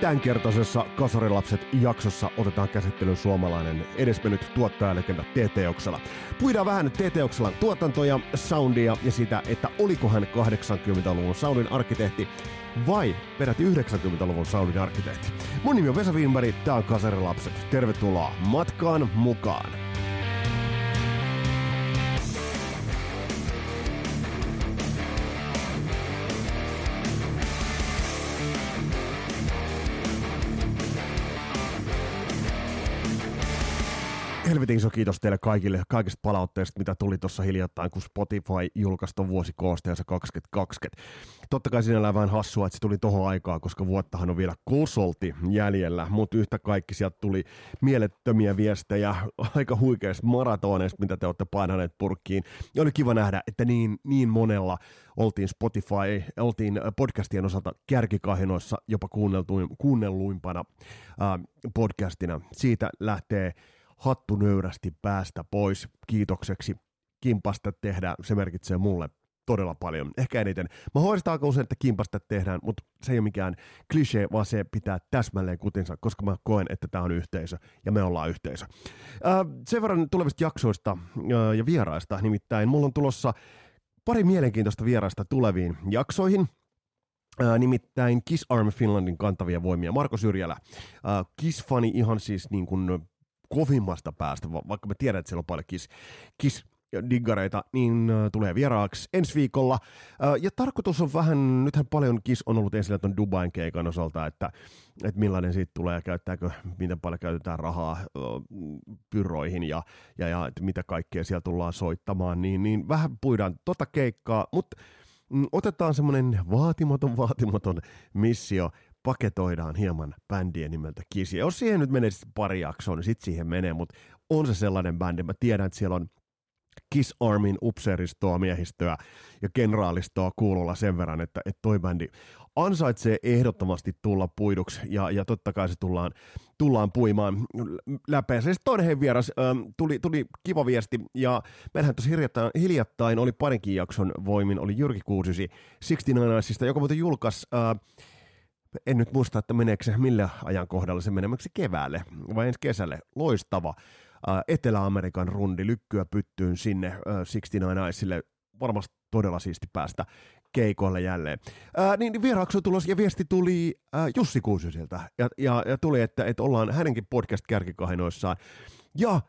Tämänkertaisessa Kasarilapset jaksossa otetaan käsittelyyn suomalainen edesmennyt tuottajalegenda TT Oksala. Puidaan vähän TT Oksalan tuotantoja, soundia ja sitä, että oliko hän 80-luvun soundin arkkitehti vai peräti 90-luvun soundin arkkitehti. Mun nimi on Vesa Wienberg, tää on Kasarilapset. Tervetuloa matkaan mukaan! Helvetin iso kiitos teille kaikille kaikista palautteista, mitä tuli tuossa hiljattain, kun Spotify julkaisi tuon vuosikoosteessa 2020. Totta kai sinällään vähän hassua, että se tuli tohon aikaa, koska vuottahan on vielä konsolti jäljellä, mutta yhtä kaikki sieltä tuli mielettömiä viestejä aika huikeista maratoneista, mitä te olette painaneet purkkiin. Ja oli kiva nähdä, että niin, niin monella oltiin Spotify, oltiin podcastien osalta kärkikahinoissa jopa kuunnelluimpana äh, podcastina. Siitä lähtee hattu nöyrästi päästä pois kiitokseksi kimpasta tehdään, se merkitsee mulle todella paljon. Ehkä eniten. Mä hoistan aika usein, että kimpasta tehdään, mutta se ei ole mikään klisee, vaan se pitää täsmälleen kutinsa, koska mä koen, että tämä on yhteisö ja me ollaan yhteisö. Äh, sen verran tulevista jaksoista äh, ja vieraista, nimittäin mulla on tulossa pari mielenkiintoista vieraista tuleviin jaksoihin. Äh, nimittäin Kiss Army Finlandin kantavia voimia. Marko Syrjälä, Kiss-fani ihan siis niin kuin kovimmasta päästä, vaikka mä tiedän, että siellä on paljon kis, kis diggareita, niin tulee vieraaksi ensi viikolla. Ja tarkoitus on vähän, nythän paljon KIS on ollut esillä tuon Dubain keikan osalta, että, että millainen siitä tulee ja käyttääkö, miten paljon käytetään rahaa pyroihin ja, ja, ja että mitä kaikkea siellä tullaan soittamaan, niin, niin vähän puidaan tota keikkaa, mutta mm, otetaan semmoinen vaatimaton, vaatimaton missio paketoidaan hieman bändiä nimeltä Kiss. Ja jos siihen nyt menee pari jaksoa, niin sitten siihen menee, mutta on se sellainen bändi. Mä tiedän, että siellä on Kiss Armin upseeristoa, miehistöä ja kenraalistoa kuulolla sen verran, että, että toi bändi ansaitsee ehdottomasti tulla puiduksi ja, ja totta kai se tullaan, tullaan puimaan läpi. Se toinen hei vieras ähm, tuli, tuli kiva viesti ja meillähän tuossa hiljattain, hiljattain oli parinkin jakson voimin, oli Jyrki Kuusysi 69 joka muuten julkaisi äh, en nyt muista, että meneekö se millä ajankohdalla se meneekö se keväälle vai ensi kesälle. Loistava Etelä-Amerikan rundi, lykkyä pyttyyn sinne uh, 69 Icelle. Varmasti todella siisti päästä keikoille jälleen. Ää, niin vieraaksi on tulos ja viesti tuli ää, Jussi Kuusysiltä ja, ja, ja tuli, että, että ollaan hänenkin podcast-kärkikahinoissaan. Ja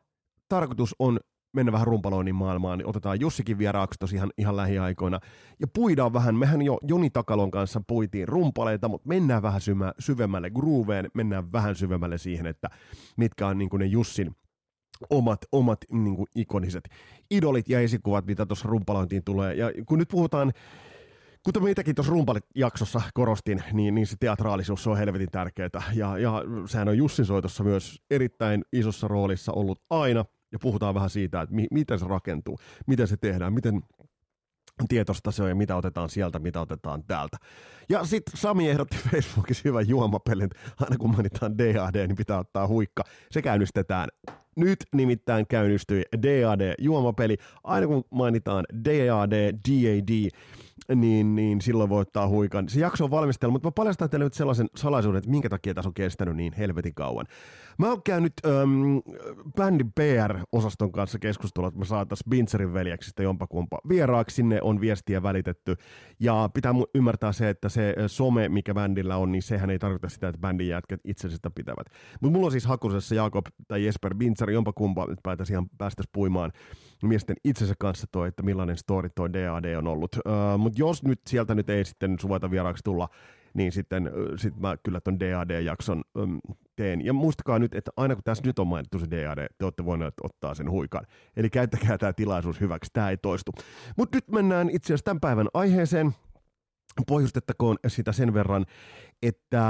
tarkoitus on mennä vähän rumpaloinnin maailmaan, niin otetaan Jussikin vieraaksi tosi ihan, ihan lähiaikoina. Ja puidaan vähän, mehän jo Joni Takalon kanssa puitiin rumpaleita, mutta mennään vähän syvä, syvemmälle grooveen, mennään vähän syvemmälle siihen, että mitkä on niin ne Jussin omat, omat niin kuin ikoniset idolit ja esikuvat, mitä tuossa rumpalointiin tulee. Ja kun nyt puhutaan Kuten mitäkin tuossa rumpalit-jaksossa korostin, niin, niin se teatraalisuus on helvetin tärkeää. Ja, ja sehän on Jussin soitossa myös erittäin isossa roolissa ollut aina ja puhutaan vähän siitä, että mi- miten se rakentuu, miten se tehdään, miten tietosta se on ja mitä otetaan sieltä, mitä otetaan täältä. Ja sitten Sami ehdotti Facebookissa hyvän juomapelin, aina kun mainitaan DAD, niin pitää ottaa huikka. Se käynnistetään. Nyt nimittäin käynnistyi DAD-juomapeli. Aina kun mainitaan DAD, DAD, niin, niin silloin voi ottaa huikan. Se jakso on valmistelu, mutta mä paljastan teille nyt sellaisen salaisuuden, että minkä takia tässä on kestänyt niin helvetin kauan. Mä oon käynyt äm, bändin PR-osaston kanssa keskustelua, että me saataisiin Bintzerin veljeksistä jompakumpa vieraaksi. Sinne on viestiä välitetty. Ja pitää ymmärtää se, että se some, mikä bändillä on, niin sehän ei tarkoita sitä, että bändin jätkät itse sitä pitävät. Mutta mulla on siis hakusessa Jakob tai Jesper Bintzer, jompakumpa, että päätäisiin ihan päästäisiin puimaan miesten itsensä kanssa toi, että millainen story toi DAD on ollut. Uh, Mutta jos nyt sieltä nyt ei sitten suvaita vieraaksi tulla, niin sitten sit mä kyllä ton DAD-jakson teen. Ja muistakaa nyt, että aina kun tässä nyt on mainittu se DAD, te olette voineet ottaa sen huikan. Eli käyttäkää tämä tilaisuus hyväksi, tämä ei toistu. Mutta nyt mennään itse asiassa tämän päivän aiheeseen. Pohjustettakoon sitä sen verran, että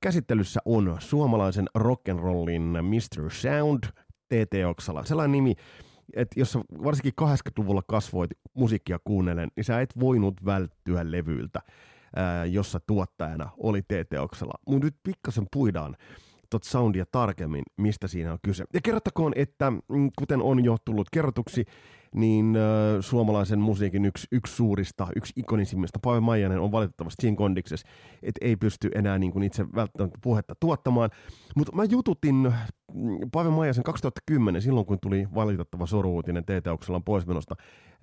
käsittelyssä on suomalaisen rock'n'rollin Mr. Sound, TT Oksala. Sellainen nimi, että jos varsinkin 80-luvulla kasvoit musiikkia kuunnellen, niin sä et voinut välttyä levyiltä, jossa tuottajana oli TT Oksala. Mutta nyt pikkasen puidaan tuota soundia tarkemmin, mistä siinä on kyse. Ja kerrottakoon, että mm, kuten on jo tullut kerrotuksi, niin äh, suomalaisen musiikin yksi, yksi suurista, yksi ikonisimmista, Paave Maijanen on valitettavasti siinä kondiksessa, että ei pysty enää niin kuin itse välttämättä puhetta tuottamaan. Mutta mä jututin mm, Paave Maijasen 2010, silloin kun tuli valitettava soruutinen TT-okselan poismenosta.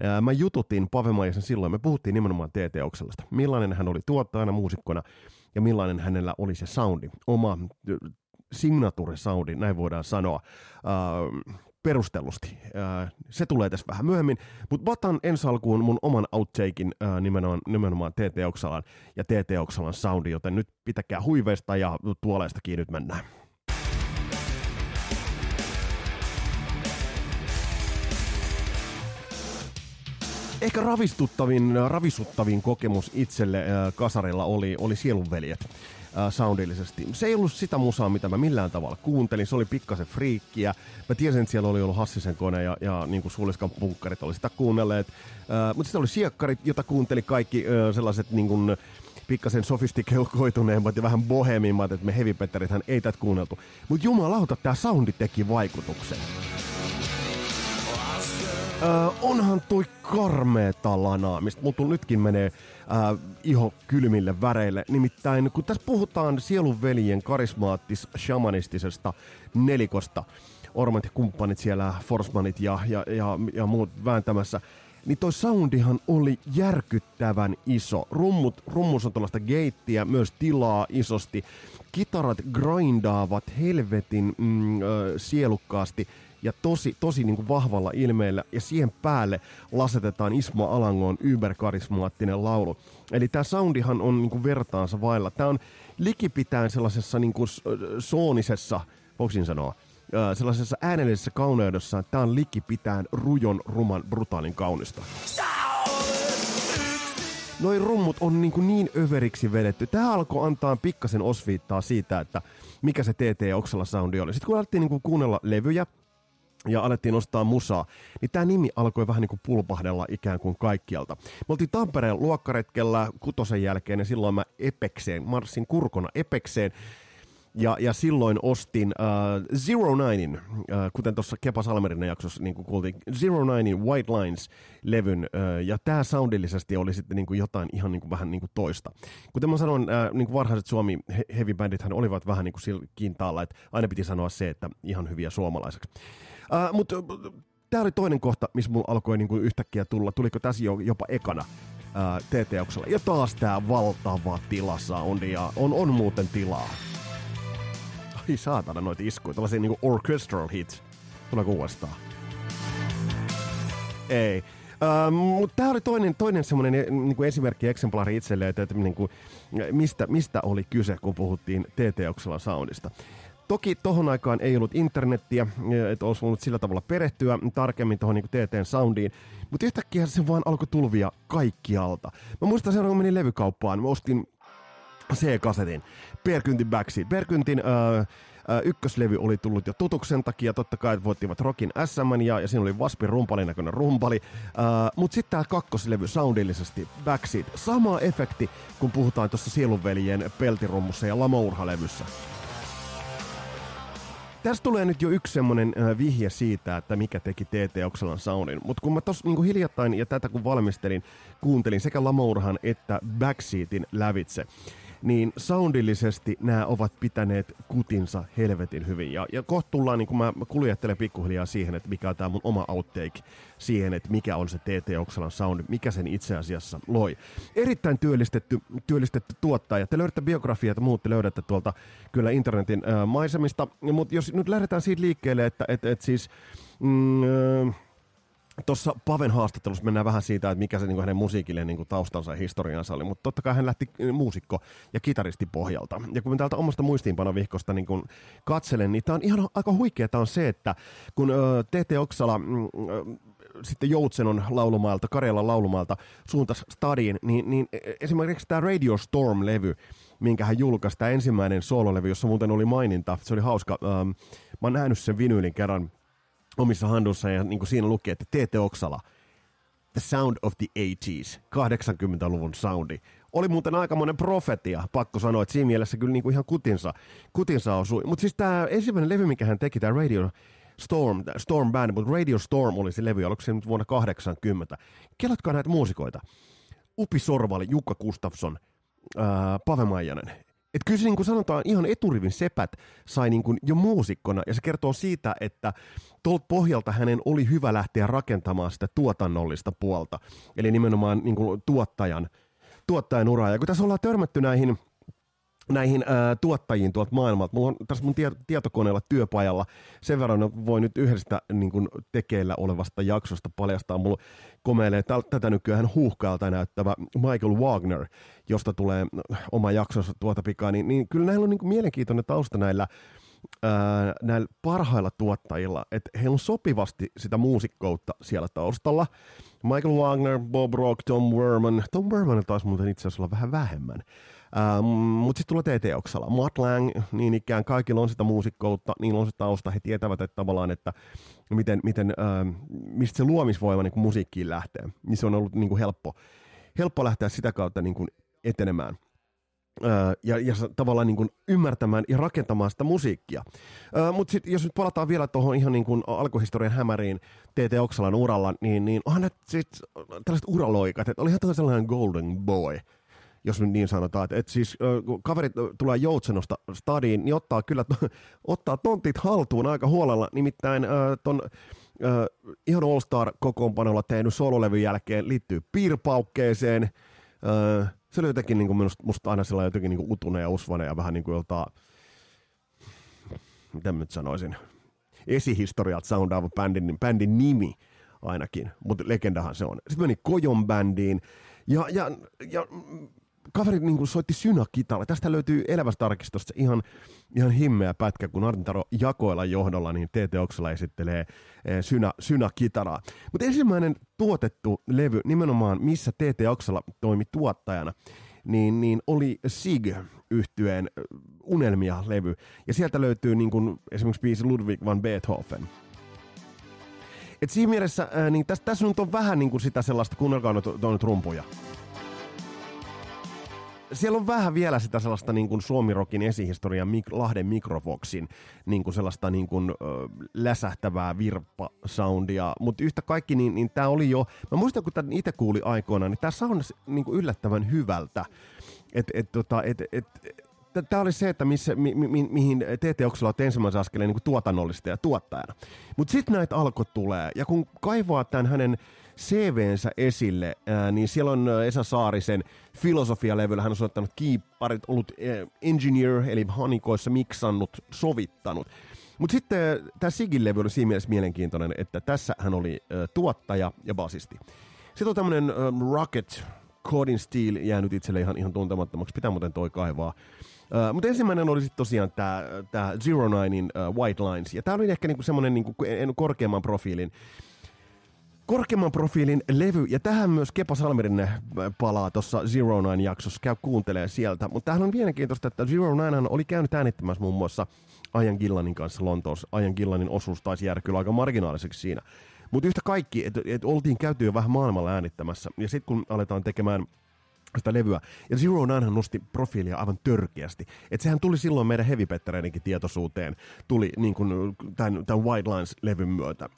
Äh, mä jututin Paave Maijasen silloin, me puhuttiin nimenomaan TT-okselasta. Millainen hän oli tuottajana, muusikkona ja millainen hänellä oli se soundi, oma signature soundi, näin voidaan sanoa. Uh, perustellusti. Se tulee tässä vähän myöhemmin, mutta otan ensi alkuun mun oman outtakein nimenomaan, nimenomaan TT Oksalan ja TT Oksalan soundi, joten nyt pitäkää huiveista ja tuoleista kiinni nyt mennään. Ehkä ravistuttavin, ravisuttavin kokemus itselle kasarilla oli, oli Sielunveljet äh, soundillisesti. Se ei ollut sitä musaa, mitä mä millään tavalla kuuntelin. Se oli pikkasen friikkiä. Mä tiesin, että siellä oli ollut Hassisen kone ja, ja niin kuin Suuliskan punkkarit oli sitä kuunnelleet. Äh, mutta sitten oli siekkarit, jota kuunteli kaikki äh, sellaiset niin kuin, pikkasen sofistikoituneemmat ja vähän bohemimmat, että me heavy ei tätä kuunneltu. Mutta jumalauta, tämä soundi teki vaikutuksen. Öö, onhan toi karmeeta lanaa, mistä mulla nytkin menee öö, iho kylmille väreille. Nimittäin kun tässä puhutaan sielunveljen karismaattis shamanistisesta nelikosta, Ormat ja kumppanit siellä, Forsmanit ja, ja, ja, ja muut vääntämässä, niin toi soundihan oli järkyttävän iso. Rummut, rummus on tuollaista geittiä, myös tilaa isosti. Kitarat grindaavat helvetin mm, ö, sielukkaasti ja tosi, tosi niin kuin vahvalla ilmeellä, ja siihen päälle lasetetaan Ismo Alangoon yberkarismaattinen laulu. Eli tämä soundihan on niin kuin vertaansa vailla. Tämä on likipitään sellaisessa niin kuin soonisessa, voisin sanoa, sellaisessa äänellisessä kauneudessa, tämä on likipitään rujon, ruman, brutaalin kaunista. Noin rummut on niin, kuin niin överiksi vedetty. Tämä alkoi antaa pikkasen osviittaa siitä, että mikä se TT Oksala soundi oli. Sitten kun alettiin niin kuin kuunnella levyjä, ja alettiin nostaa musaa, niin tämä nimi alkoi vähän niin kuin pulpahdella ikään kuin kaikkialta. Me oltiin Tampereen luokkaretkellä kutosen jälkeen ja silloin mä Epekseen, marssin kurkona Epekseen ja, ja silloin ostin uh, Zero Ninein, uh, kuten tuossa Kepa Salmerinen jaksossa niin kuin kuultiin, Zero Ninein White Lines-levyn, uh, ja tämä soundillisesti oli sitten niin kuin jotain ihan niin kuin, vähän niin kuin toista. Kuten mä sanoin, uh, niin kuin varhaiset Suomi heavy bandithan olivat vähän niin kuin sillä kintaalla, että aina piti sanoa se, että ihan hyviä suomalaiseksi. Uh, Mutta tämä oli toinen kohta, missä mulla alkoi niinku yhtäkkiä tulla. Tuliko tässä jo, jopa ekana uh, TT-oksella. Ja taas tämä valtava tilasoundi ja on, on muuten tilaa. Ai saatana noita iskuja, tällaisia niinku orchestral hits. Tuleeko uudestaan? Ei. Uh, mutta tämä oli toinen, toinen semmoinen eh, niinku esimerkki, eksemplari itselle, että, että niinku, mistä, mistä oli kyse, kun puhuttiin TT-oksella soundista. Toki tohon aikaan ei ollut internettiä, että olisi voinut sillä tavalla perehtyä tarkemmin tuohon niin TTn soundiin, mutta yhtäkkiä se vaan alkoi tulvia kaikkialta. Mä muistan sen, kun menin levykauppaan, mä ostin C-kasetin, Perkyntin Backseat. Perkyntin äh, ykköslevy oli tullut jo tutuksen takia, totta kai voittivat Rockin SM ja, ja siinä oli Vaspin rumpalin näköinen rumpali. Uh, Mutta sitten tämä kakkoslevy soundillisesti, Backseat, sama efekti, kun puhutaan tuossa Sielunveljen peltirummussa ja Lamourha-levyssä. Tässä tulee nyt jo yksi semmoinen vihje siitä, että mikä teki TT Oksalan soundin. Mutta kun mä tuossa niinku hiljattain ja tätä kun valmistelin, kuuntelin sekä Lamourhan että Backseatin lävitse niin soundillisesti nämä ovat pitäneet kutinsa helvetin hyvin. Ja, ja kohta tullaan, niin kun mä, kuljettelen pikkuhiljaa siihen, että mikä on tämä mun oma outtake siihen, että mikä on se TT Oksalan sound, mikä sen itse asiassa loi. Erittäin työllistetty, työllistetty tuottaja. Te löydätte biografiaa, että muut te löydätte tuolta kyllä internetin äh, maisemista, mutta jos nyt lähdetään siitä liikkeelle, että et, et siis... Mm, äh, Tuossa Paven haastattelussa mennään vähän siitä, että mikä se niin hänen musiikille niin taustansa ja historiansa oli, mutta totta kai hän lähti muusikko ja kitaristi pohjalta. Ja kun täältä omasta muistiinpanovihkosta niin kun katselen, niin tämä on ihan aika huikeaa on se, että kun T.T. Oksala mm, sitten Joutsenon laulumaalta, Karjalan laulumaalta suuntas stadiin, niin, niin esimerkiksi tämä Radio Storm-levy, minkä hän julkaisi, tämä ensimmäinen soololevy, jossa muuten oli maininta, se oli hauska. Ähm, mä oon nähnyt sen vinyylin kerran omissa handussa ja niin kuin siinä lukee, että Teete Oksala, The Sound of the 80s, 80-luvun soundi, oli muuten aikamoinen profetia, pakko sanoa, että siinä mielessä kyllä niin kuin ihan kutinsa, kutinsa osui. Mutta siis tämä ensimmäinen levy, mikä hän teki, tämä Radio Storm, Storm Band, mutta Radio Storm oli se levy, oliko se nyt vuonna 80. Kelatkaa näitä muusikoita. Upi Sorvali, Jukka Gustafsson, Pave Maijanen. Et kyllä se niin kuin sanotaan ihan eturivin sepät sai niin kuin jo muusikkona ja se kertoo siitä, että tuolta pohjalta hänen oli hyvä lähteä rakentamaan sitä tuotannollista puolta. Eli nimenomaan niin kuin tuottajan, tuottajan uraa. Ja kun tässä ollaan törmätty näihin näihin ää, tuottajiin tuolta maailmalta. Mulla on tässä mun tie- tietokoneella työpajalla sen verran, voi nyt yhdestä niin kuin tekeillä olevasta jaksosta paljastaa. Mulla komeilee täl- tätä nykyään huuhkailta näyttävä Michael Wagner, josta tulee oma jaksonsa tuota pikaa. Niin, niin kyllä näillä on niin kuin mielenkiintoinen tausta näillä ää, näillä parhailla tuottajilla, että heillä on sopivasti sitä muusikkoutta siellä taustalla. Michael Wagner, Bob Rock, Tom Werman. Tom Werman taas muuten itse asiassa olla vähän vähemmän. Mutta sitten tulee TT Oksala. Matt Lang, niin ikään kaikilla on sitä muusikkoutta, niillä on se tausta, he tietävät, että tavallaan, että miten, miten, uh, mistä se luomisvoima niin musiikkiin lähtee. Niin se on ollut niin kuin helppo, helppo lähteä sitä kautta niin etenemään. Ja, ja tavallaan niin kuin ymmärtämään ja rakentamaan sitä musiikkia. Mutta sitten jos nyt palataan vielä tuohon ihan niin kuin alkuhistorian hämäriin TT Oksalan uralla, niin, niin onhan ne sit tällaiset uraloikat, että olihan sellainen golden boy – jos nyt niin sanotaan. Että et siis kun kaverit tulee Joutsenosta stadiin, niin ottaa kyllä ottaa tontit haltuun aika huolella. Nimittäin ton ihan All-Star kokoonpanolla tehnyt sololevyn jälkeen liittyy piirpaukkeeseen. Se oli jotenkin niin kuin minusta, musta aina sillä jotenkin niin kuin utunen ja usvanen ja vähän niin kuin jolta, miten nyt sanoisin, esihistoriat soundaava bändin, bändin nimi ainakin, mutta legendahan se on. Sitten meni Kojon bändiin, ja, ja, ja kaveri niin kuin soitti synakitalla. Tästä löytyy elävästä arkistosta ihan, ihan himmeä pätkä, kun Arntaro Jakoilla johdolla, niin TT Oksala esittelee eh, synä, synakitaraa. Mutta ensimmäinen tuotettu levy, nimenomaan missä TT Oksala toimi tuottajana, niin, niin oli Sig yhtyeen eh, Unelmia-levy. Ja sieltä löytyy niin kuin, esimerkiksi biisi Ludwig van Beethoven. Et siinä mielessä, ää, eh, niin tässä, tässä nyt on vähän niin kuin sitä sellaista, kuunnelkaa nyt trumpuja siellä on vähän vielä sitä sellaista niin kuin Suomirokin esihistorian Mik- Lahden Mikrofoxin niin kuin sellaista niin kuin, ö, läsähtävää virppa-soundia, mutta yhtä kaikki, niin, niin tämä oli jo, mä muistan kun tämän itse kuuli aikoina, niin tämä sound niin kuin yllättävän hyvältä. Et, et, tota, et, et, Tämä oli se, että missä, mi, mi, mihin TT Oksala otti ensimmäisen askeleen niin tuotannollista ja tuottajana. Mutta sitten näitä alkoi tulee, ja kun kaivaa tämän hänen CVnsä esille, ää, niin siellä on Esa Saarisen filosofialevyllä, hän on soittanut kiipparit, ollut ää, engineer, eli hanikoissa miksannut, sovittanut. Mutta sitten tämä Sigin levy oli siinä mielessä mielenkiintoinen, että tässä hän oli ää, tuottaja ja basisti. Sitten on tämmöinen Rocket Codin Steel jäänyt itselle ihan, ihan tuntemattomaksi, pitää muuten toi kaivaa. Uh, mutta ensimmäinen oli sitten tosiaan tämä Zero Ninein uh, White Lines, ja tämä oli ehkä niinku semmoinen niinku korkeamman profiilin korkeamman profiilin levy, ja tähän myös Kepa Salmerinen äh, palaa tuossa Zero Nine jaksossa, käy kuuntelee sieltä. Mutta tähän on mielenkiintoista, että Zero Nine oli käynyt äänittämässä muun muassa Ajan Gillanin kanssa Lontoossa. Ajan Gillanin osuus taisi jäädä kyllä aika marginaaliseksi siinä. Mutta yhtä kaikki, että et oltiin käyty jo vähän maailmalla äänittämässä, ja sitten kun aletaan tekemään sitä levyä. Ja Zero Nine nosti profiilia aivan törkeästi. Että sehän tuli silloin meidän heavy tietoisuuteen, tuli niin kuin tämän, tämän White Lines-levyn myötä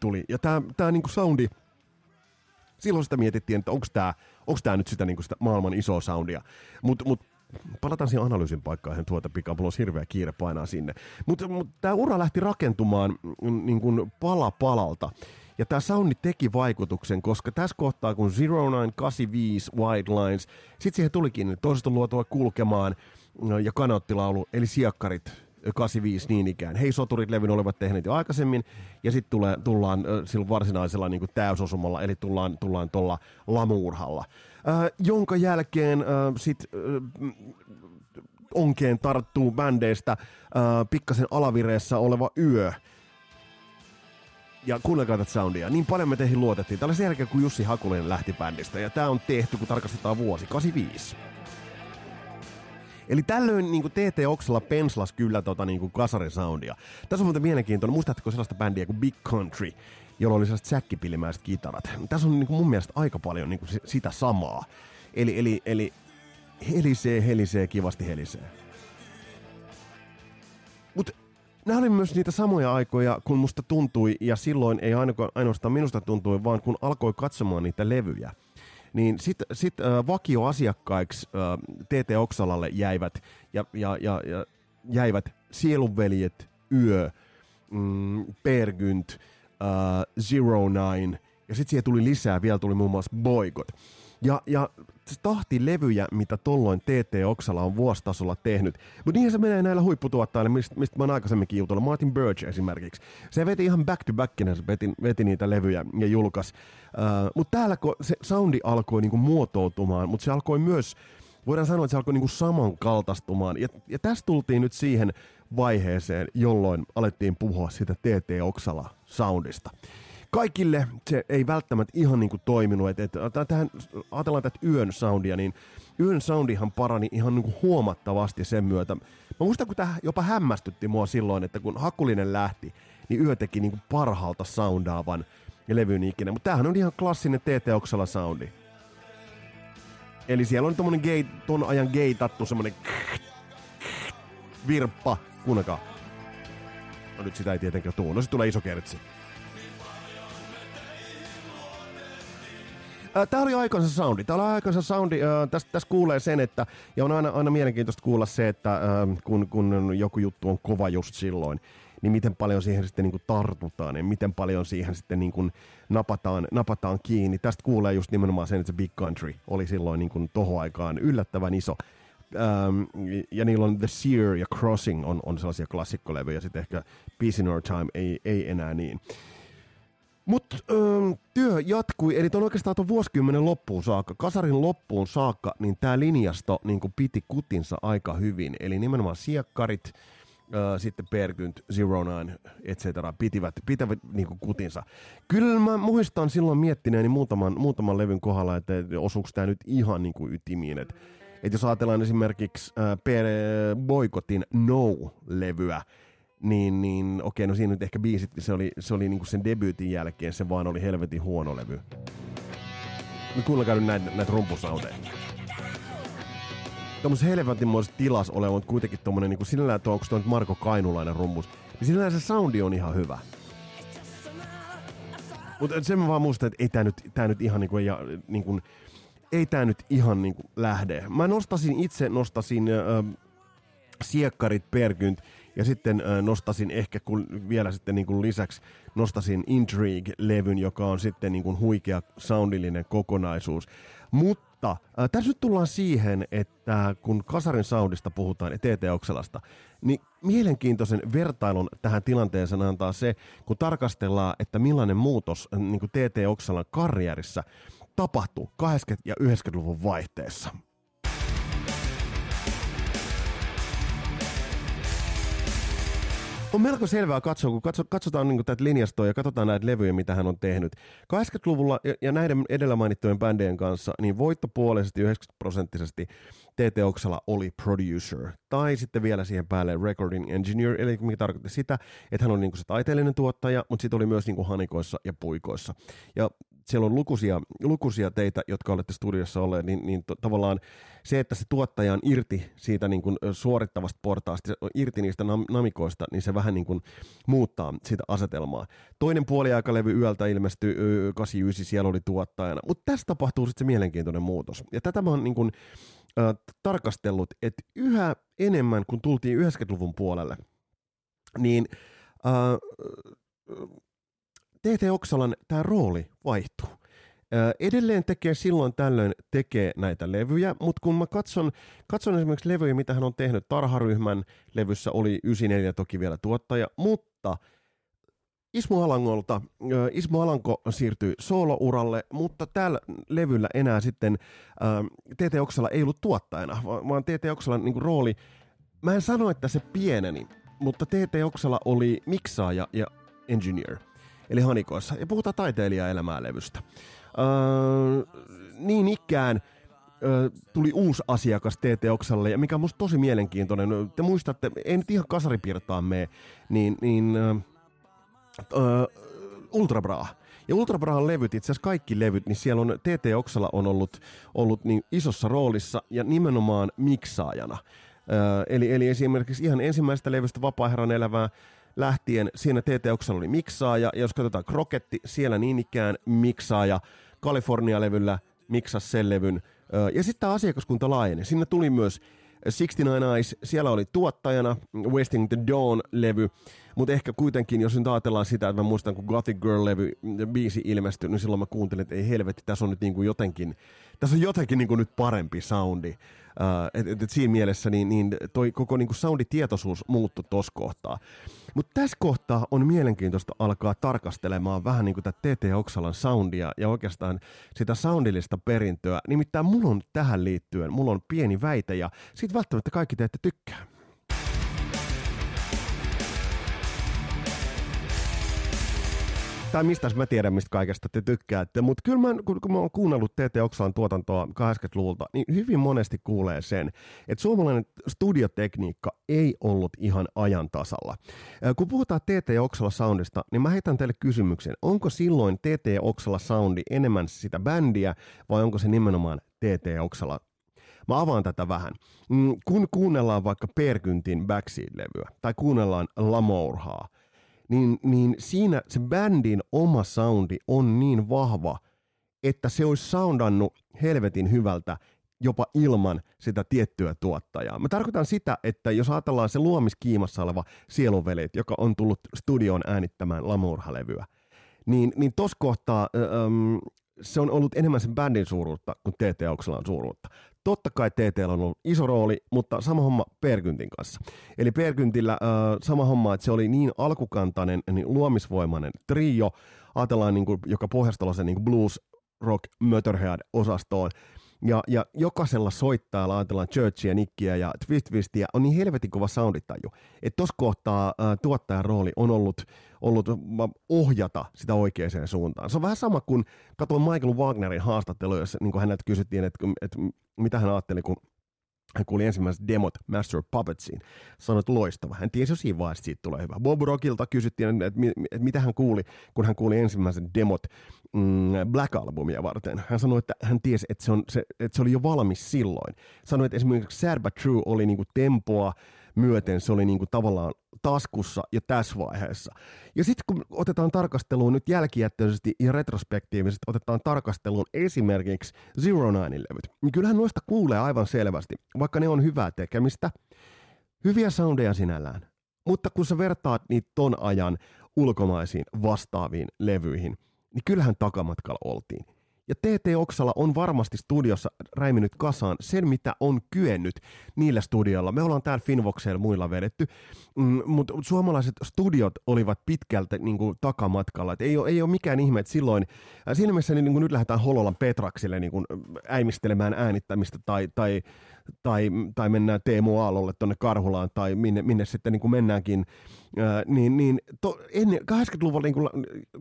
tuli. Ja tämä tää niinku soundi, silloin sitä mietittiin, että onko tämä onks tää nyt sitä, niinku sitä maailman isoa soundia. Mutta mut, palataan siihen analyysin paikkaan tuota pikaa, mulla olisi hirveä kiire painaa sinne. Mutta mut, tämä ura lähti rakentumaan mm, niin pala palalta. Ja tämä soundi teki vaikutuksen, koska tässä kohtaa, kun 0985 White Lines, sitten siihen tulikin toisesta luotua kulkemaan ja kanottilaulu, eli siakkarit 85 niin ikään. Hei soturit levyn olivat tehneet jo aikaisemmin, ja sitten tullaan sillä varsinaisella niin kuin täysosumalla, eli tullaan, tullaan lamuurhalla. Äh, jonka jälkeen äh, sitten äh, onkeen tarttuu bändeistä äh, pikkasen alavireessä oleva yö. Ja kuunnelkaa tätä soundia. Niin paljon me teihin luotettiin. Oli sen jälkeen, kun Jussi Hakulinen lähti bändistä. Ja tämä on tehty, kun tarkastetaan vuosi, 85. Eli tällöin niin kuin TT Oksalla penslas kyllä tota, niin kuin kasarisoundia. Tässä on muuten mielenkiintoinen. Muistatteko sellaista bändiä kuin Big Country, jolla oli sellaiset säkkipillimäiset kitarat? Tässä on niin kuin mun mielestä aika paljon niin kuin sitä samaa. Eli, eli, eli helisee, helisee, kivasti helisee. Mutta nämä oli myös niitä samoja aikoja, kun musta tuntui, ja silloin ei ainoastaan minusta tuntui, vaan kun alkoi katsomaan niitä levyjä, niin sitten sit, äh, vakioasiakkaiksi äh, TT Oksalalle jäivät, ja, ja, ja, ja jäivät Sielunveljet, Yö, mm, Pergynt, äh, Zero Nine, ja sitten siihen tuli lisää, vielä tuli muun muassa Boygot. Ja, ja tahtilevyjä, mitä tolloin TT Oksala on vuositasolla tehnyt. Mutta niinhän se menee näillä huipputuottajilla, mistä, mistä mä oon aikaisemminkin jutellut. Martin Birch esimerkiksi. Se veti ihan back to back, se veti, veti niitä levyjä ja julkaisi. Uh, mutta täällä kun se soundi alkoi niinku muotoutumaan, mutta se alkoi myös, voidaan sanoa, että se alkoi niinku samankaltaistumaan. Ja, ja tässä tultiin nyt siihen vaiheeseen, jolloin alettiin puhua siitä TT Oksala soundista kaikille se ei välttämättä ihan niin kuin toiminut. Et, et, tähän, ajatellaan tätä yön soundia, niin yön soundihan parani ihan niin kuin huomattavasti sen myötä. Mä muistan, kun tämä jopa hämmästytti mua silloin, että kun Hakulinen lähti, niin yö teki niin kuin parhaalta soundaavan levyn ikinä. Mutta tämähän on ihan klassinen TT Oksala soundi. Eli siellä on tommonen gay, ton ajan gay-tattu, semmonen virppa, kuunnelkaa. No nyt sitä ei tietenkään tuu, no se tulee iso kertsi. Tämä oli aikansa soundi. Tämä oli aikansa soundi. Tässä täs kuulee sen, että, ja on aina, aina mielenkiintoista kuulla se, että kun, kun joku juttu on kova just silloin, niin miten paljon siihen sitten niin kuin tartutaan ja miten paljon siihen sitten niin kuin napataan, napataan kiinni. Tästä kuulee just nimenomaan sen, että se Big Country oli silloin niin kuin tohon aikaan yllättävän iso. Ähm, ja niillä on The Sear ja Crossing on, on sellaisia klassikkolevyjä, sitten ehkä Peace in Our Time ei, ei enää niin. Mutta työ jatkui, eli on oikeastaan tuon vuosikymmenen loppuun saakka, kasarin loppuun saakka, niin tämä linjasto niin piti kutinsa aika hyvin. Eli nimenomaan siekkarit, ö, sitten Pergynt, Zero Nine, etc. pitivät, pitävät niin kutinsa. Kyllä mä muistan silloin miettineeni muutaman, muutaman levyn kohdalla, että osuuko tämä nyt ihan niin kuin ytimiin. Että et jos ajatellaan esimerkiksi äh, per, No-levyä, niin, niin okei, no siinä nyt ehkä biisit, se oli, se oli niinku sen debyytin jälkeen, se vaan oli helvetin huono levy. Me kuunnelkaa nyt näitä, näitä rumpusauteja. Tuommoisessa helvetinmoisessa tilas oleva, mutta kuitenkin tuommoinen, niin sinällään tuo, onko tuo nyt Marko Kainulainen rumpus, niin sinällään se soundi on ihan hyvä. Mutta sen mä vaan muistan, että ei tää nyt, tää nyt ihan niinku, ja, niinku, ei tää nyt ihan niinku lähde. Mä nostasin itse, nostasin äh, siekkarit, perkynt, ja sitten äh, nostasin ehkä kun vielä sitten niin kuin lisäksi nostasin Intrigue-levyn, joka on sitten niin kuin huikea soundillinen kokonaisuus. Mutta äh, tässä nyt tullaan siihen, että kun Kasarin soundista puhutaan ja TT Okselasta, niin mielenkiintoisen vertailun tähän tilanteeseen antaa se, kun tarkastellaan, että millainen muutos niin TT Oksalan karjärissa tapahtui 80- ja 90-luvun vaihteessa. On melko selvää katsoa, kun katso, katsotaan niin tätä linjastoa ja katsotaan näitä levyjä, mitä hän on tehnyt. 80-luvulla ja, näiden edellä mainittujen bändien kanssa, niin voittopuolisesti 90 prosenttisesti TT Oksala oli producer. Tai sitten vielä siihen päälle recording engineer, eli mikä tarkoitti sitä, että hän on niin se taiteellinen tuottaja, mutta sitten oli myös niin hanikoissa ja puikoissa. Ja siellä on lukuisia, lukuisia teitä, jotka olette studiossa olleet, niin, niin to, tavallaan se, että se tuottaja on irti siitä niin kuin suorittavasta portaasta, irti niistä nam- namikoista, niin se vähän niin kuin muuttaa sitä asetelmaa. Toinen puoliaikalevy yöltä ilmestyi 89, siellä oli tuottajana, mutta tässä tapahtuu sitten se mielenkiintoinen muutos. Ja tätä mä oon niin kuin, äh, tarkastellut, että yhä enemmän, kun tultiin 90-luvun puolelle, niin äh, TT Oksalan tämä rooli vaihtuu. Edelleen tekee silloin tällöin tekee näitä levyjä, mutta kun mä katson, katson esimerkiksi levyjä, mitä hän on tehnyt, Tarharyhmän levyssä oli 94 toki vielä tuottaja, mutta Ismo Alangolta, Ismo Alanko siirtyi soolouralle, mutta tällä levyllä enää sitten TT Oksala ei ollut tuottajana, vaan TT Oksalan niin rooli, mä en sano, että se pieneni, mutta TT Oksala oli miksaaja ja engineer – eli Hanikoissa. Ja puhutaan taiteilijaelämää levystä. Öö, niin ikään öö, tuli uusi asiakas TT Oksalle, ja mikä on musta tosi mielenkiintoinen. Te muistatte, ei nyt ihan kasaripirtaan mene, niin, niin öö, Ultra Bra. Ja Ultrabrahan levyt, itse asiassa kaikki levyt, niin siellä on TT Oksala on ollut, ollut niin isossa roolissa ja nimenomaan miksaajana. Öö, eli, eli esimerkiksi ihan ensimmäisestä levystä Vapaa-herran elävää lähtien siinä TT Oksala oli miksaaja, ja jos katsotaan Kroketti, siellä niin ikään miksaaja, California-levyllä miksas sen levyn, ja sitten tämä asiakaskunta laajeni. Sinne tuli myös 69 Eyes, siellä oli tuottajana Wasting the Dawn-levy, mutta ehkä kuitenkin, jos nyt ajatellaan sitä, että mä muistan, kun Gothic Girl-levy biisi ilmestyi, niin silloin mä kuuntelin, että ei helvetti, tässä on nyt niin kuin jotenkin, tässä on jotenkin niin kuin nyt parempi soundi. Uh, et, et, et siinä mielessä niin, niin toi koko niin sounditietoisuus muuttui tuossa kohtaa. Mutta tässä kohtaa on mielenkiintoista alkaa tarkastelemaan vähän niin kuin tätä TT Oksalan soundia ja oikeastaan sitä soundillista perintöä. Nimittäin mulla on tähän liittyen, mulla on pieni väite ja siitä välttämättä kaikki te ette tykkää. Tai mistä mä tiedän, mistä kaikesta te tykkäätte, mutta kyllä mä, kun, kun mä oon kuunnellut TT Oksalan tuotantoa 80-luvulta, niin hyvin monesti kuulee sen, että suomalainen studiotekniikka ei ollut ihan ajan tasalla. Kun puhutaan TT Oksala soundista, niin mä heitän teille kysymyksen, onko silloin TT Oksala soundi enemmän sitä bändiä vai onko se nimenomaan TT Oksala Mä avaan tätä vähän. Mm, kun kuunnellaan vaikka Perkyntin Backseat-levyä tai kuunnellaan Lamourhaa, niin, niin siinä se bändin oma soundi on niin vahva, että se olisi soundannut helvetin hyvältä jopa ilman sitä tiettyä tuottajaa. Mä tarkoitan sitä, että jos ajatellaan se luomiskiimassa oleva sielunvelit, joka on tullut studioon äänittämään Lamurha-levyä, niin, niin tos kohtaa ähm, se on ollut enemmän sen bändin suuruutta kuin TT Oksalan suuruutta. Totta kai TT on ollut iso rooli, mutta sama homma Perkyntin kanssa. Eli Perkyntillä äh, sama homma, että se oli niin alkukantainen, niin luomisvoimainen trio, ajatellaan niin kuin, joka pohjastella niin blues, rock, Motorhead-osastoon, ja, ja jokaisella soittajalla, ajatellaan Churchia, Nickiä ja Twist Twistia, on niin helvetin kova sounditaju. Että tuossa kohtaa äh, tuottajan rooli on ollut, ollut ohjata sitä oikeaan suuntaan. Se on vähän sama kuin katsoin Michael Wagnerin haastatteluja, jossa niin häneltä kysyttiin, että, että mitä hän ajatteli, kun hän kuuli ensimmäiset demot Master Puppetsiin. Sanoi, että loistava. Hän tiesi jo siinä vaiheessa, että siitä tulee hyvä. Bob Rockilta kysyttiin, että, mitä hän kuuli, kun hän kuuli ensimmäiset demot mm, Black Albumia varten. Hän sanoi, että hän tiesi, että se, on, se, että se oli jo valmis silloin. Sanoi, että esimerkiksi But True oli niinku tempoa, myöten se oli niin kuin tavallaan taskussa jo tässä vaiheessa. Ja sitten kun otetaan tarkasteluun nyt jälkijättöisesti ja retrospektiivisesti otetaan tarkasteluun esimerkiksi Zero Nine-levyt, niin kyllähän noista kuulee aivan selvästi, vaikka ne on hyvää tekemistä, hyviä soundeja sinällään. Mutta kun sä vertaat niitä ton ajan ulkomaisiin vastaaviin levyihin, niin kyllähän takamatkalla oltiin. Ja TT Oksala on varmasti studiossa räiminyt kasaan sen, mitä on kyennyt niillä studioilla. Me ollaan täällä Finvoxeilla muilla vedetty, mm, mutta suomalaiset studiot olivat pitkältä niin kuin, takamatkalla. Et ei, ole, ei ole mikään ihme, että silloin, äh, siinä mielessä niin, niin kuin nyt lähdetään Hololan Petraksille niin kuin, äimistelemään äänittämistä tai, tai tai, tai mennään Teemu Aallolle tuonne Karhulaan tai minne, minne sitten niin kuin mennäänkin, ää, niin, niin to, ennen 80-luvulla, niin kun,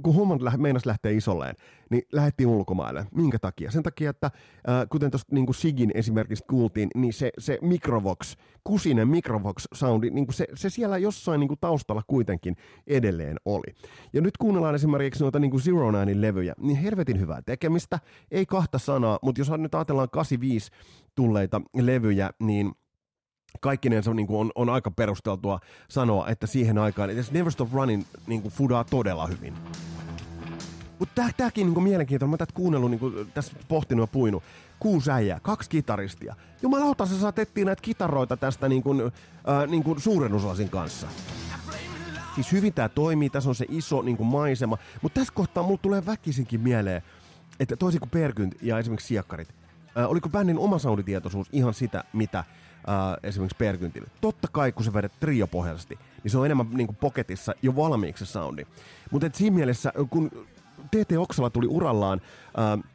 kun homman lä- meinas lähtee isolleen, niin lähdettiin ulkomaille. Minkä takia? Sen takia, että ää, kuten tuosta niin Sigin esimerkiksi kuultiin, niin se, se Microvox, kusinen Microvox-soundi, niin se, se siellä jossain niin kuin taustalla kuitenkin edelleen oli. Ja nyt kuunnellaan esimerkiksi noita niin kuin Zero Ninein levyjä, niin helvetin hyvää tekemistä, ei kahta sanaa, mutta jos nyt ajatellaan 85 tulleita levyjä, niin kaikkinensa niin on, on aika perusteltua sanoa, että siihen aikaan, että Never Stop Running niin kuin fudaa todella hyvin. Mutta tää, tääkin niin mielenkiintoinen, mä tätä kuunnellut, niin kuin, tässä pohtinut ja puinut. Kuusi äijää, kaksi kitaristia. Jumalauta, sä saat etsiä näitä kitaroita tästä niin kuin, äh, niin kuin suurennuslasin kanssa. Siis hyvin tää toimii, tässä on se iso niin kuin maisema. Mutta tässä kohtaa mulla tulee väkisinkin mieleen, että toisin kuin Perkynt ja esimerkiksi Siakkarit, Äh, oliko bändin oma sounditietoisuus ihan sitä, mitä äh, esimerkiksi Perkyntillä? Totta kai, kun se vedet triopohjaisesti, niin se on enemmän niin kuin poketissa jo valmiiksi se soundi. Mutta siinä mielessä, kun TT Oksala tuli urallaan äh,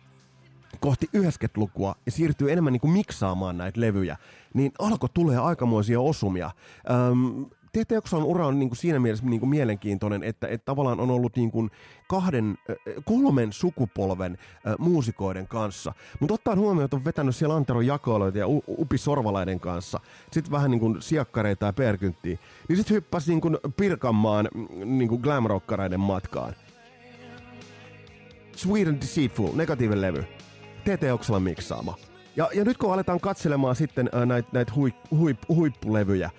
kohti 90-lukua ja siirtyy enemmän niin kuin miksaamaan näitä levyjä, niin alkoi tulee aikamoisia osumia. Ähm, TTXn ura on niin kuin siinä mielessä niin kuin mielenkiintoinen, että, että tavallaan on ollut niin kuin kahden, kolmen sukupolven äh, muusikoiden kanssa. Mutta ottaen huomioon, että on vetänyt siellä Antero Jakoiloita ja Upi Sorvalaiden kanssa, sitten vähän niin kuin siakkareita ja perkynttiä, niin sitten hyppäsi niin kuin Pirkanmaan niin kuin glamrockareiden matkaan. Sweet and Deceitful, negatiivinen levy. TT Oksalan miksaama. Ja, ja nyt kun aletaan katselemaan sitten näitä näit hui, huip, huippulevyjä,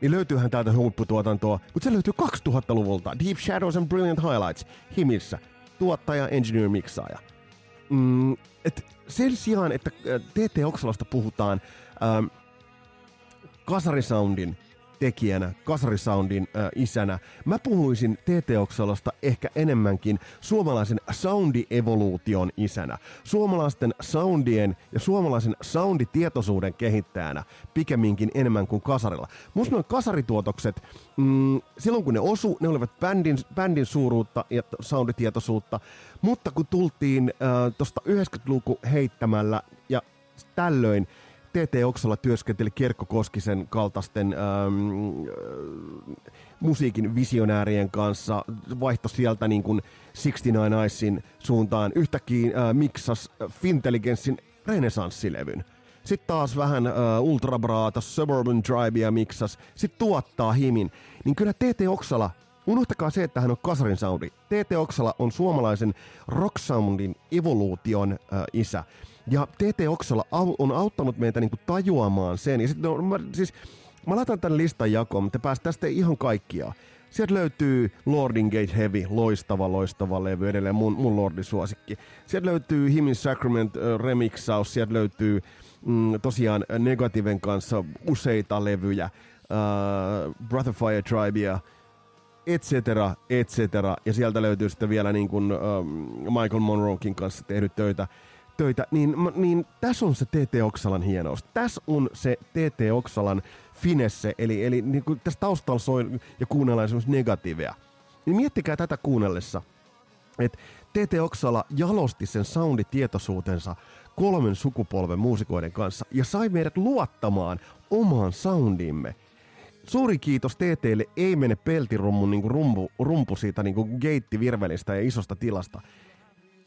niin löytyyhän täältä huipputuotantoa, mutta se löytyy 2000-luvulta. Deep Shadows and Brilliant Highlights, Himissä, tuottaja, engineer, miksaaja. Mm, et sen sijaan, että TT Oksalasta puhutaan ähm, kasarisoundin tekijänä, kasarisoundin äh, isänä. Mä puhuisin TT Oksalasta ehkä enemmänkin suomalaisen soundievoluution isänä. Suomalaisten soundien ja suomalaisen sounditietoisuuden kehittäjänä pikemminkin enemmän kuin kasarilla. Musta noin kasarituotokset, mm, silloin kun ne osu, ne olivat bändin, bändin suuruutta ja sounditietoisuutta, mutta kun tultiin äh, tuosta 90-luku heittämällä ja tällöin TT Oksala työskenteli Kerkko Koskisen kaltaisten ähm, äh, musiikin visionäärien kanssa, vaihto sieltä niin kuin 69 Icein suuntaan, yhtäkkiä äh, miksas Fintelligenssin renesanssilevyn. Sitten taas vähän äh, Ultrabraata, Suburban Drivea miksas, sitten tuottaa himin. Niin kyllä TT Oksala Unohtakaa se, että hän on kasarin soundi. TT Oksala on suomalaisen rock soundin evoluution äh, isä. Ja TT Oksala on auttanut meitä niinku tajuamaan sen. Ja sit, no, mä, siis, mä laitan tämän listan jakoon, mutta päästään tästä ihan kaikkia. Sieltä löytyy Lordin Gate Heavy, loistava, loistava levy, edelleen mun, mun Lordin suosikki. Sieltä löytyy Himin Sacrament uh, remixaus, sieltä löytyy mm, tosiaan Negativen kanssa useita levyjä, uh, Brother Fire Tribea, et cetera, et cetera. Ja sieltä löytyy sitten vielä niin kuin, um, Michael Monroekin kanssa tehnyt töitä töitä, niin, niin tässä on se TT Oksalan hienous. Tässä on se TT Oksalan finesse, eli, eli niin kuin tässä taustalla soi ja kuunnellaan esimerkiksi negatiivia. Niin miettikää tätä kuunnellessa, että TT Oksala jalosti sen sounditietoisuutensa kolmen sukupolven muusikoiden kanssa ja sai meidät luottamaan omaan soundimme. Suuri kiitos TTlle ei mene peltirummun niin rumpu, rumpu siitä niin geittivirvelistä ja isosta tilasta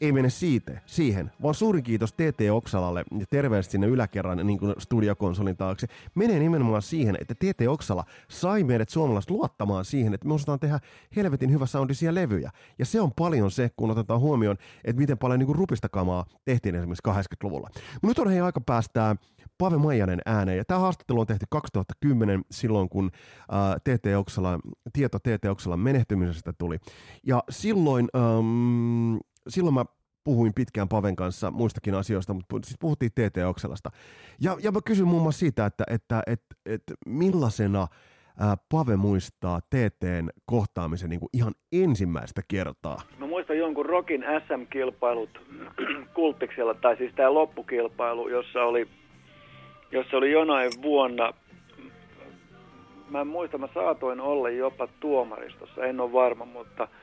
ei mene siitä, siihen, vaan suuri kiitos TT Oksalalle ja terveys sinne yläkerran niin kuin studiokonsolin taakse. Menee nimenomaan siihen, että TT Oksala sai meidät suomalaiset luottamaan siihen, että me osataan tehdä helvetin hyvä soundisia levyjä. Ja se on paljon se, kun otetaan huomioon, että miten paljon niin kuin rupista kamaa tehtiin esimerkiksi 80-luvulla. Mutta nyt on hei aika päästää Pave Maijanen ääneen. Ja tämä haastattelu on tehty 2010 silloin, kun äh, TT Oksala, tieto TT Oksalan menehtymisestä tuli. Ja silloin ähm, silloin mä puhuin pitkään Paven kanssa muistakin asioista, mutta siis puhuttiin TT Okselasta. Ja, ja mä kysyn muun muassa siitä, että, että, että, että millaisena ää, Pave muistaa TTn kohtaamisen niin kuin ihan ensimmäistä kertaa. Mä muistan jonkun Rokin SM-kilpailut kultiksella, tai siis tämä loppukilpailu, jossa oli, jossa oli jonain vuonna, mä en muista, mä saatoin olla jopa tuomaristossa, en ole varma, mutta –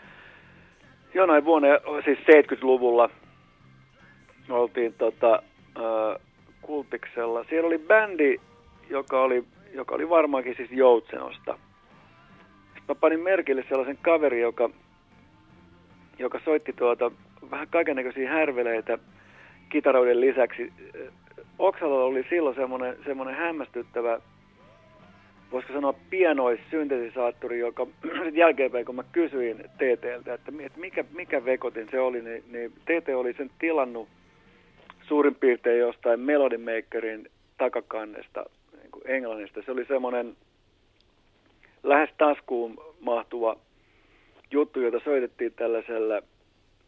jonain vuonna, siis 70-luvulla, oltiin tota, äh, Kultiksella. Siellä oli bändi, joka oli, joka oli varmaankin siis Joutsenosta. Sitten mä panin merkille sellaisen kaveri, joka, joka soitti tuota vähän kaikennäköisiä härveleitä kitaroiden lisäksi. Oksalla oli silloin semmoinen, semmoinen hämmästyttävä voisiko sanoa pienois-syntetisaattori, joka jälkeenpäin kun mä kysyin TTltä, että mikä, mikä vekotin se oli, niin, niin TT oli sen tilannut suurin piirtein jostain Melody Makerin takakannesta niin kuin Englannista. Se oli semmoinen lähes taskuun mahtuva juttu, jota soitettiin tällaisella,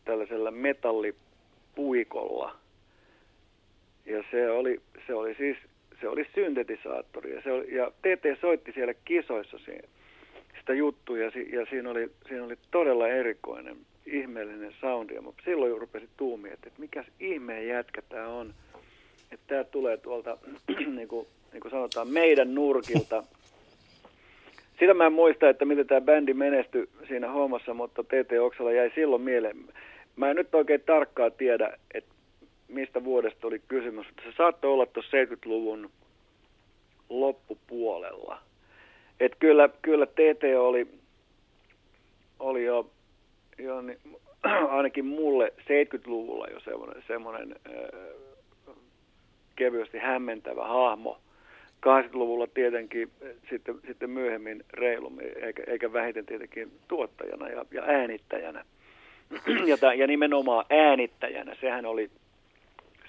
tällaisella metallipuikolla. Ja se oli, se oli siis se oli syntetisaattori ja, se oli, ja TT soitti siellä kisoissa siinä, sitä juttua ja, si, ja siinä, oli, siinä oli todella erikoinen, ihmeellinen soundi. Ja silloin rupesin tuumia, että, että mikäs ihmeen jätkä tämä on. Että tämä tulee tuolta, niin kuin, niin kuin sanotaan, meidän nurkilta. Sitä mä en muista, että miten tämä bändi menestyi siinä hommassa, mutta TT Oksala jäi silloin mieleen. Mä en nyt oikein tarkkaan tiedä, että mistä vuodesta oli kysymys. Se saattoi olla tuossa 70-luvun loppupuolella. Et kyllä, kyllä TT oli, oli jo, jo niin, ainakin mulle 70-luvulla jo semmoinen, semmoinen äh, kevyesti hämmentävä hahmo. 80-luvulla tietenkin sitten, sitten myöhemmin reilummin, eikä, eikä vähiten tietenkin tuottajana ja, ja äänittäjänä. ja, ja nimenomaan äänittäjänä, sehän oli,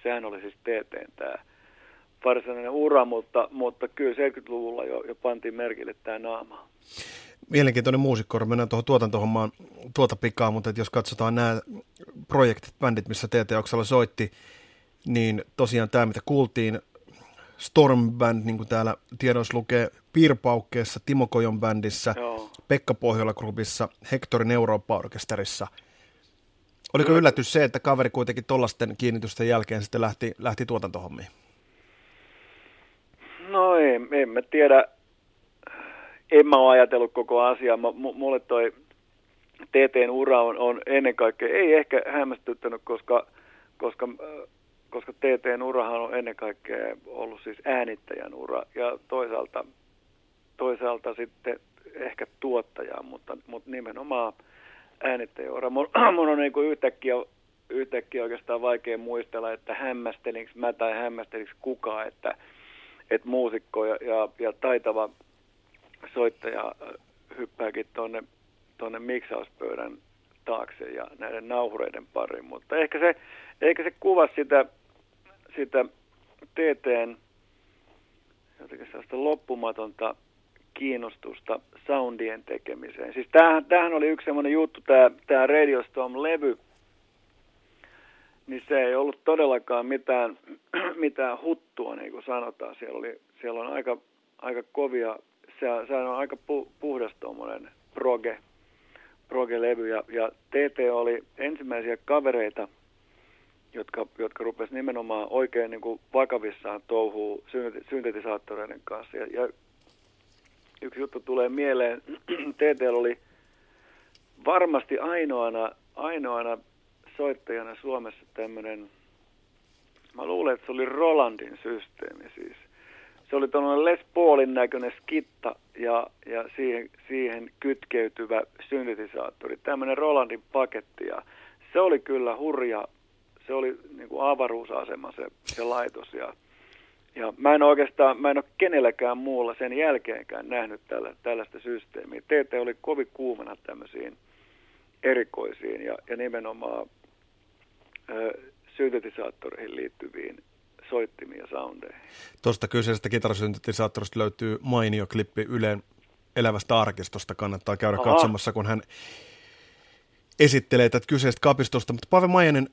sehän oli siis TTn tämä varsinainen ura, mutta, mutta kyllä 70-luvulla jo, jo pantiin merkille tämä naama. Mielenkiintoinen muusikko, mennään tuohon tuotantohommaan tuota pikaa, mutta jos katsotaan nämä projektit, bändit, missä TT Oksala soitti, niin tosiaan tämä, mitä kuultiin, Storm Band, niin kuin täällä tiedossa lukee, Pirpaukkeessa, Timo Kojon bändissä, Joo. Pekka Pohjola-grupissa, Hectorin Eurooppa-orkesterissa. Oliko Kyllä. yllätys se, että kaveri kuitenkin tuollaisten kiinnitysten jälkeen sitten lähti, lähti tuotantohommiin? No en, en mä tiedä. En mä ole ajatellut koko asiaa. M- mulle toi TTn ura on, on ennen kaikkea, ei ehkä hämmästyttänyt, koska, koska koska TTn urahan on ennen kaikkea ollut siis äänittäjän ura ja toisaalta, toisaalta sitten ehkä tuottaja, mutta, mutta nimenomaan äänittäjän ura. Mun, on niin kuin yhtäkkiä, yhtäkkiä oikeastaan vaikea muistella, että hämmästelinkö mä tai hämmästelinkö kukaan, että, että muusikko ja, ja, ja taitava soittaja hyppääkin tuonne tonne miksauspöydän taakse ja näiden nauhureiden pariin, mutta ehkä se, ehkä se kuvasi sitä, sitä TTn jotenkin loppumatonta kiinnostusta soundien tekemiseen. Siis tämähän, tämähän oli yksi semmoinen juttu, tämä, tämä Radio Storm-levy, niin se ei ollut todellakaan mitään, mitään huttua, niin kuin sanotaan. Siellä, oli, siellä on aika, aika kovia, se, se on aika pu, puhdas tuommoinen proge, proge-levy, ja, ja TT oli ensimmäisiä kavereita – jotka, jotka rupes nimenomaan oikein niin kuin vakavissaan touhuu syntetisaattoreiden kanssa. Ja, ja yksi juttu tulee mieleen, TT oli varmasti ainoana, ainoana soittajana Suomessa tämmöinen, mä luulen, että se oli Rolandin systeemi siis. Se oli tuollainen Les Paulin näköinen skitta ja, ja siihen, siihen kytkeytyvä syntetisaattori, tämmöinen Rolandin paketti ja se oli kyllä hurja se oli niin kuin avaruusasema se, se laitos ja, ja mä en oikeastaan, mä en ole kenelläkään muulla sen jälkeenkään nähnyt tällä, tällaista systeemiä. TT oli kovin kuumana tämmöisiin erikoisiin ja, ja nimenomaan ö, syntetisaattoreihin liittyviin soittimiin ja soundeihin. Tuosta kyseisestä kitarasyntetisaattorista löytyy mainio klippi Ylen elävästä arkistosta. Kannattaa käydä Aha. katsomassa, kun hän esittelee tätä kyseistä kapistosta. Mutta Pave Majanen,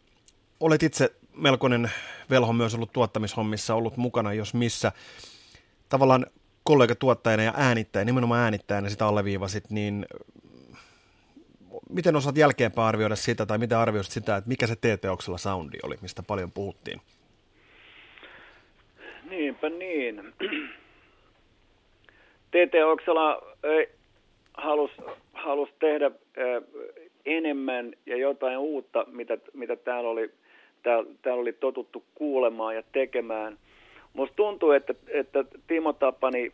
olet itse melkoinen velho myös ollut tuottamishommissa, ollut mukana jos missä. Tavallaan kollega tuottajana ja äänittäjä, nimenomaan äänittäjänä sitä alleviivasit, niin miten osaat jälkeenpäin arvioida sitä, tai miten arvioisit sitä, että mikä se TT-oksella soundi oli, mistä paljon puhuttiin? Niinpä niin. TT-oksella halusi halus tehdä enemmän ja jotain uutta, mitä, mitä täällä oli täällä, oli totuttu kuulemaan ja tekemään. Musta tuntuu, että, että Timo Tapani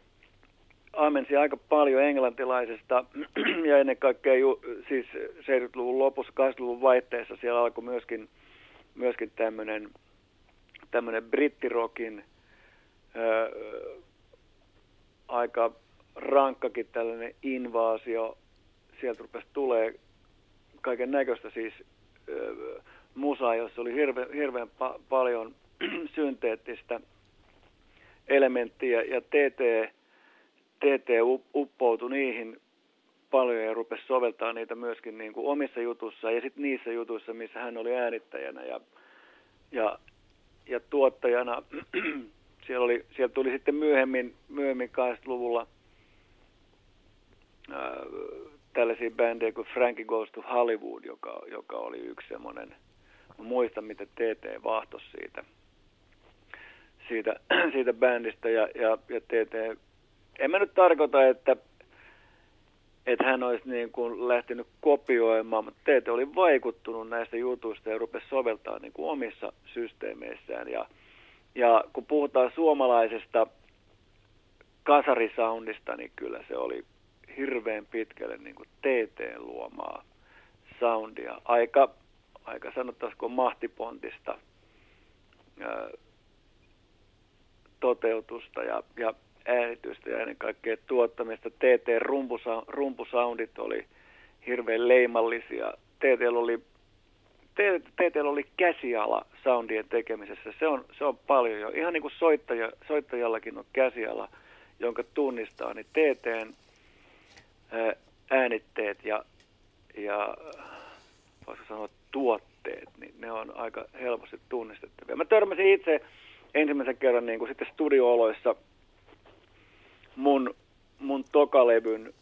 amensi aika paljon englantilaisesta ja ennen kaikkea ju, siis 70-luvun lopussa, 80-luvun vaihteessa siellä alkoi myöskin, myöskin tämmöinen tämmöinen brittirokin ää, aika rankkakin tällainen invaasio. Sieltä rupesi tulee kaiken näköistä siis ää, musa, jossa oli hirve, hirveän pa- paljon synteettistä elementtiä ja TT, TT uppoutui niihin paljon ja rupesi soveltaa niitä myöskin niin kuin omissa jutussa ja sitten niissä jutuissa, missä hän oli äänittäjänä ja, ja, ja tuottajana. siellä, oli, siellä tuli sitten myöhemmin, myöhemmin 80-luvulla ää, tällaisia bändejä kuin Frankie Goes to Hollywood, joka, joka oli yksi semmoinen – Mä muistan, miten TT vahtos siitä, siitä, siitä bändistä ja, ja, ja TT, en mä nyt tarkoita, että, että hän olisi niin kuin lähtenyt kopioimaan, mutta TT oli vaikuttunut näistä jutuista ja rupesi soveltaa niin kuin omissa systeemeissään. Ja, ja kun puhutaan suomalaisesta kasarisoundista, niin kyllä se oli hirveän pitkälle niin kuin TT luomaa soundia. Aika aika sanottaisiko mahtipontista ää, toteutusta ja, ja äänitystä ja ennen kaikkea tuottamista. TT rumpusoundit oli hirveän leimallisia. TT oli TTllä oli käsiala soundien tekemisessä. Se on, se on paljon jo. Ihan niin kuin soittaja, soittajallakin on käsiala, jonka tunnistaa, niin TTn äänitteet ja, ja voisiko sanoa tuotteet, niin ne on aika helposti tunnistettavia. Mä törmäsin itse ensimmäisen kerran niin kuin sitten studiooloissa mun, mun tokalevyn,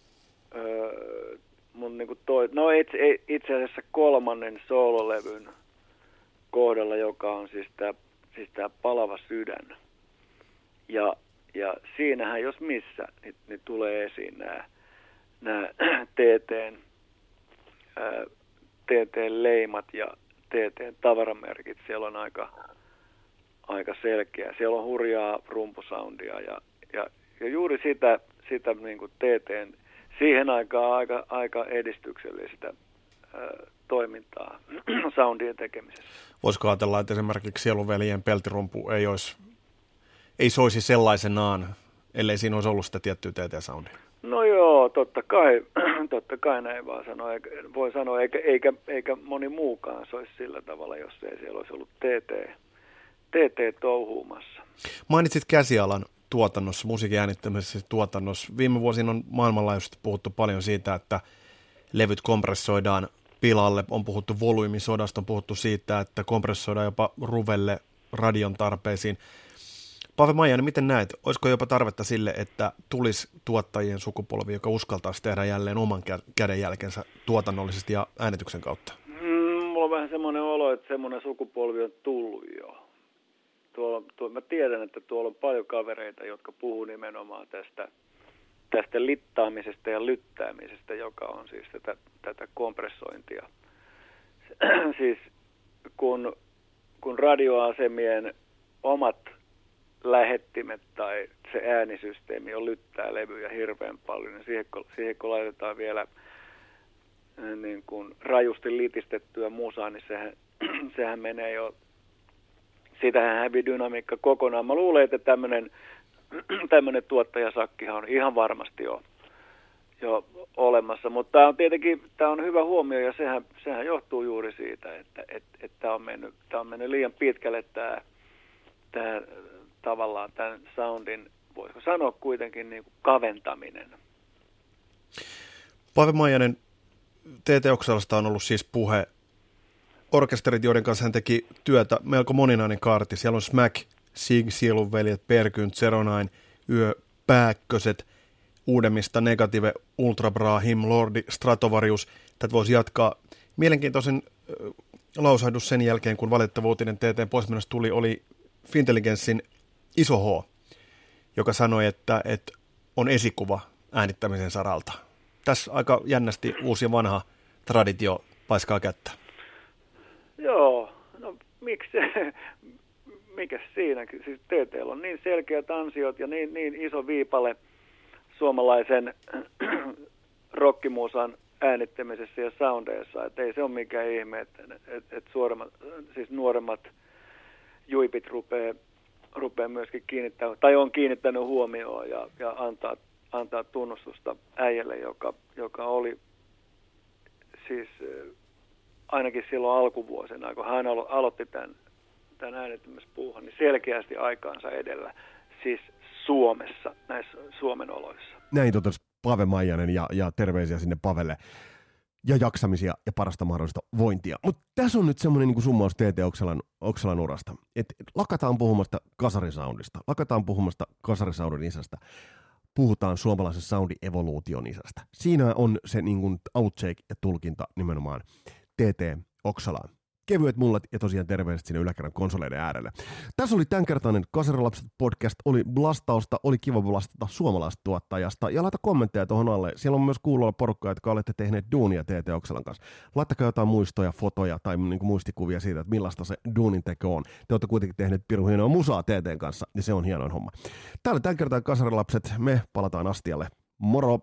öö, mun niin kuin toi, no itse, itse asiassa kolmannen soololevyn kohdalla, joka on siis tämä siis palava sydän. Ja, ja siinähän jos missä, niin, niin tulee esiin nämä, TTn, TTn leimat ja TTn tavaramerkit. Siellä on aika, aika selkeä. Siellä on hurjaa rumpusoundia ja, ja, ja juuri sitä, sitä niin kuin TTn siihen aikaan aika, aika edistyksellistä ää, toimintaa soundien tekemisessä. Voisiko ajatella, että esimerkiksi Sieluveljen peltirumpu ei, olisi, ei soisi sellaisenaan, ellei siinä olisi ollut sitä tiettyä TT-soundia? No joo, totta kai, totta kai näin vaan sanoa. Voi sanoa, eikä, eikä, eikä moni muukaan soisi sillä tavalla, jos ei siellä olisi ollut TT, TT touhuumassa. Mainitsit käsialan tuotannossa, musiikin äänittämisessä tuotannossa. Viime vuosina on maailmanlaajuisesti puhuttu paljon siitä, että levyt kompressoidaan pilalle. On puhuttu volyymisodasta, on puhuttu siitä, että kompressoidaan jopa ruvelle radion tarpeisiin. Pave Maijanen, miten näet? Olisiko jopa tarvetta sille, että tulisi tuottajien sukupolvi, joka uskaltaisi tehdä jälleen oman kädenjälkensä tuotannollisesti ja äänityksen kautta? Mm, mulla on vähän semmoinen olo, että semmoinen sukupolvi on tullut jo tuolla, tuo, mä tiedän, että tuolla on paljon kavereita, jotka puhuu nimenomaan tästä, tästä littaamisesta ja lyttäämisestä, joka on siis tätä, tätä kompressointia. siis kun, kun radioasemien omat lähettimet tai se äänisysteemi on lyttää levyjä hirveän paljon, niin siihen, siihen kun laitetaan vielä niin kuin rajusti litistettyä musaa, niin sehän, sehän menee jo siitähän hävii dynamiikka kokonaan. Mä luulen, että tämmöinen tämmöinen tuottajasakkihan on ihan varmasti jo, jo olemassa, mutta tämä on tietenkin tämä on hyvä huomio ja sehän, sehän johtuu juuri siitä, että et, et tämä on, mennyt, tämä on mennyt liian pitkälle tämä, tämä tavallaan tämän soundin, voisiko sanoa kuitenkin niin kuin kaventaminen. Pave Maijanen, TT on ollut siis puhe orkesterit, joiden kanssa hän teki työtä, melko moninainen kaarti. Siellä on Smack, Sig, Sielunveljet, Perkynt, Zeronain, Yö, Pääkköset, uudemmista Negative, Ultra Brahim, Lordi, Stratovarius. Tätä voisi jatkaa. Mielenkiintoisen lausahdus sen jälkeen, kun valitettava uutinen TT poismenossa tuli, oli Fintelligenssin iso H, joka sanoi, että, että on esikuva äänittämisen saralta. Tässä aika jännästi uusi ja vanha traditio paiskaa kättä. Joo, no miksi, mikä siinä, siis TT on niin selkeät ansiot ja niin, niin iso viipale suomalaisen rockimuusan äänittämisessä ja soundeissa, että ei se ole mikään ihme, että, että, että suoremmat, siis nuoremmat juipit rupeaa, rupeaa myöskin kiinnittämään, tai on kiinnittänyt huomioon ja, ja antaa, antaa tunnustusta äijälle, joka, joka oli siis ainakin silloin alkuvuosina, kun hän alo- aloitti tämän, tämän äänettömyyspuuhun, niin selkeästi aikaansa edellä, siis Suomessa, näissä Suomen oloissa. Näin totesi Pave Maijanen ja, ja terveisiä sinne Pavelle ja jaksamisia ja parasta mahdollista vointia. Mutta tässä on nyt semmoinen niin summaus TT Oksalan, Oksalan urasta, että lakataan puhumasta kasarisoundista, lakataan puhumasta kasarisoundin isästä, puhutaan suomalaisen sound-evoluution isästä. Siinä on se niin kuin outtake ja tulkinta nimenomaan TT Oksalaan. Kevyet mullat ja tosiaan terveiset sinne yläkerran konsoleiden äärelle. Tässä oli tämänkertainen Kasarilapset podcast. Oli blastausta, oli kiva blastata suomalaisesta tuottajasta. Ja laita kommentteja tuohon alle. Siellä on myös kuulolla porukkaa, jotka olette tehneet duunia TT Oksalan kanssa. Laittakaa jotain muistoja, fotoja tai niin kuin muistikuvia siitä, että millaista se duunin teko on. Te olette kuitenkin tehneet pirun hienoa musaa TTn kanssa, ja se on hienoin homma. Täällä tämän kertaan Kasarilapset. Me palataan astialle. Moro!